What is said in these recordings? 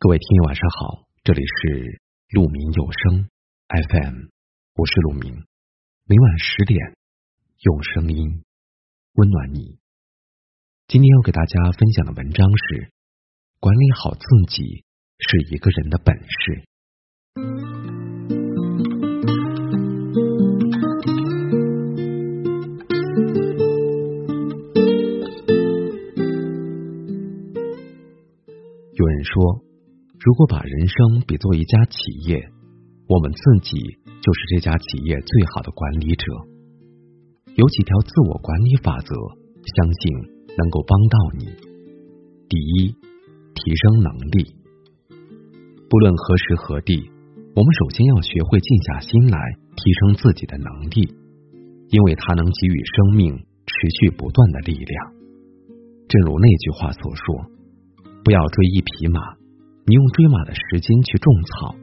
各位听友晚上好，这里是鹿鸣有声 FM，我是鹿鸣，每晚十点用声音温暖你。今天要给大家分享的文章是：管理好自己是一个人的本事。有人说。如果把人生比作一家企业，我们自己就是这家企业最好的管理者。有几条自我管理法则，相信能够帮到你。第一，提升能力。不论何时何地，我们首先要学会静下心来，提升自己的能力，因为它能给予生命持续不断的力量。正如那句话所说：“不要追一匹马。”你用追马的时间去种草，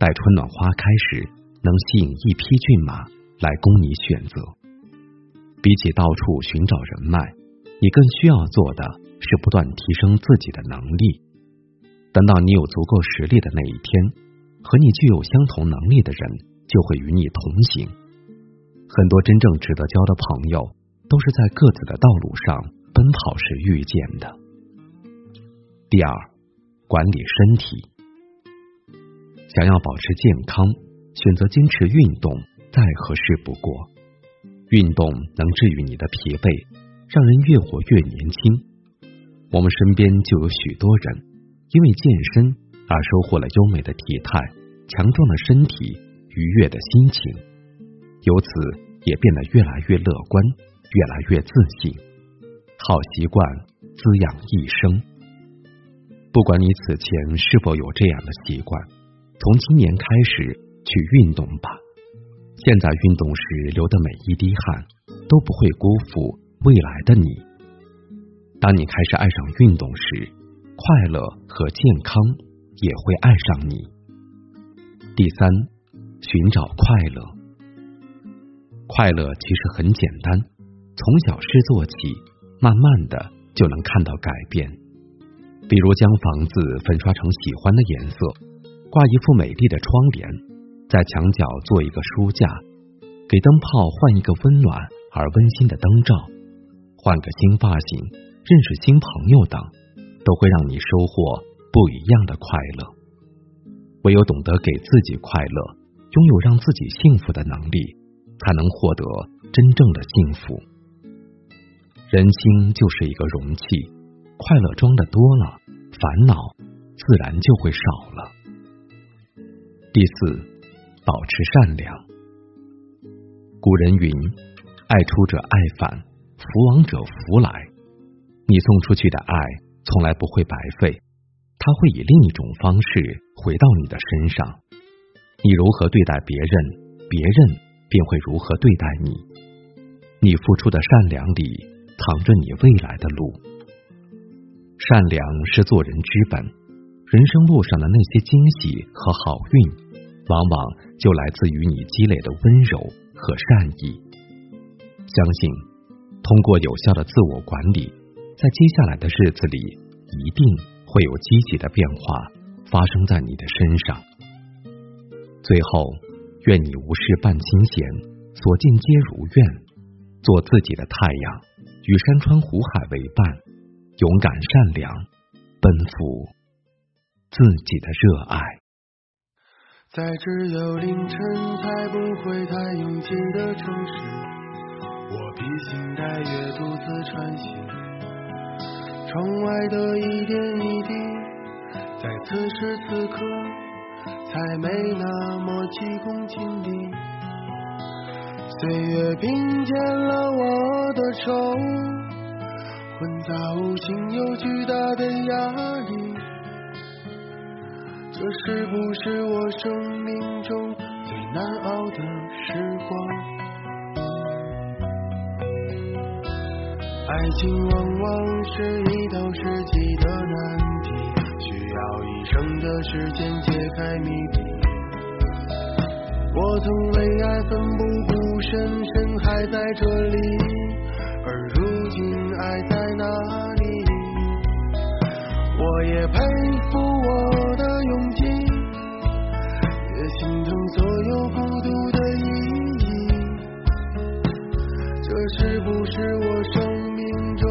待春暖花开时，能吸引一匹骏马来供你选择。比起到处寻找人脉，你更需要做的是不断提升自己的能力。等到你有足够实力的那一天，和你具有相同能力的人就会与你同行。很多真正值得交的朋友，都是在各自的道路上奔跑时遇见的。第二。管理身体，想要保持健康，选择坚持运动再合适不过。运动能治愈你的疲惫，让人越活越年轻。我们身边就有许多人因为健身而收获了优美的体态、强壮的身体、愉悦的心情，由此也变得越来越乐观，越来越自信。好习惯滋养一生。不管你此前是否有这样的习惯，从今年开始去运动吧。现在运动时流的每一滴汗，都不会辜负未来的你。当你开始爱上运动时，快乐和健康也会爱上你。第三，寻找快乐。快乐其实很简单，从小事做起，慢慢的就能看到改变。比如将房子粉刷成喜欢的颜色，挂一副美丽的窗帘，在墙角做一个书架，给灯泡换一个温暖而温馨的灯罩，换个新发型，认识新朋友等，都会让你收获不一样的快乐。唯有懂得给自己快乐，拥有让自己幸福的能力，才能获得真正的幸福。人心就是一个容器，快乐装的多了。烦恼自然就会少了。第四，保持善良。古人云：“爱出者爱返，福往者福来。”你送出去的爱从来不会白费，它会以另一种方式回到你的身上。你如何对待别人，别人便会如何对待你。你付出的善良里，藏着你未来的路。善良是做人之本，人生路上的那些惊喜和好运，往往就来自于你积累的温柔和善意。相信通过有效的自我管理，在接下来的日子里，一定会有积极的变化发生在你的身上。最后，愿你无事半清闲，所见皆如愿，做自己的太阳，与山川湖海为伴。勇敢善良，奔赴自己的热爱。在只有凌晨才不会太拥挤的城市，我披星戴月独自穿行。窗外的一点一滴，在此时此刻才没那么急功近利。岁月并肩了我的手。混杂无形又巨大的压力，这是不是我生命中最难熬的时光？爱情往往是一道世纪的难题，需要一生的时间解开谜底。我曾为爱奋不顾身，身还在这里，而如今爱哪里？我也佩服我的勇气，也心疼所有孤独的意义。这是不是我生命中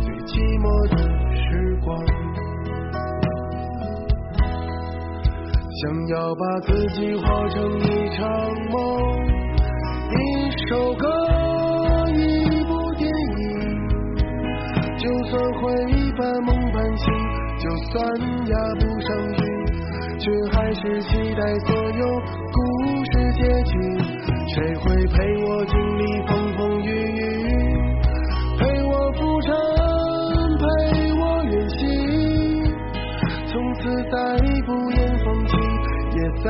最寂寞的时光？想要把自己化成一场梦，一首歌。算压不上去，却还是期待所有故事结局。谁会陪我经历风风雨雨，陪我浮沉，陪我远行，从此再不言放弃。也再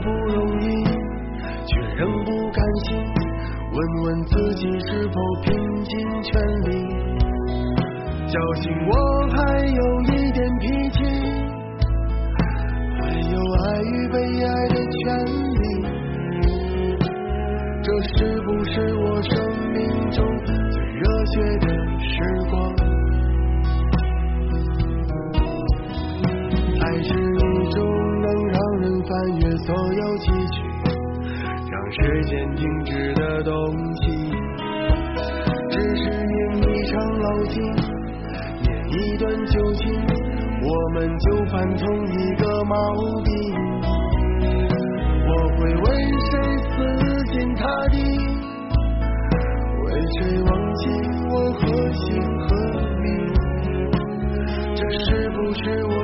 不容易，却仍不甘心。问问自己是否拼尽全力，侥幸我还有一点脾气，还有爱与被时间静止的东西，只是念一场老情，念一段旧情，我们就犯同一个毛病。我会为谁死心塌地，为谁忘记我何姓何名？这是不是我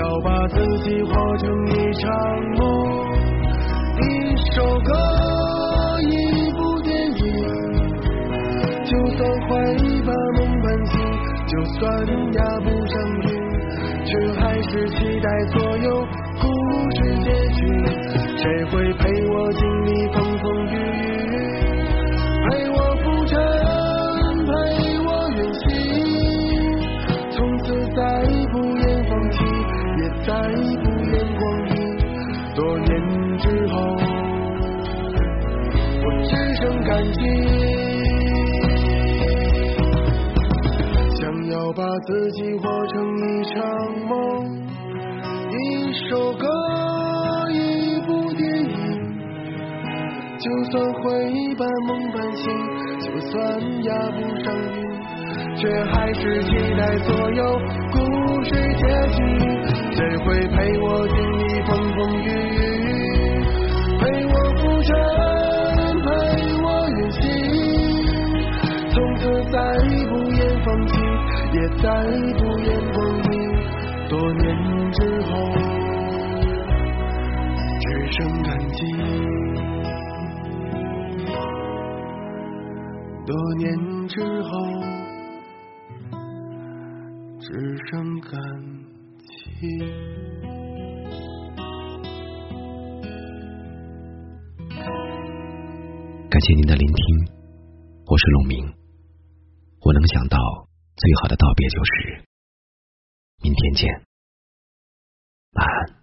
要把自己活成一场梦，一首歌，一部电影。就算会把梦半醒，就算压不把自己活成一场梦，一首歌，一部电影。就算会半梦半醒，就算压不上韵，却还是期待所有故事结局。谁会陪我再不言不语。多年之后，只剩感激。多年之后，只剩感激。感谢您的聆听，我是陆明。我能想到最好的道别就是明天见，晚安。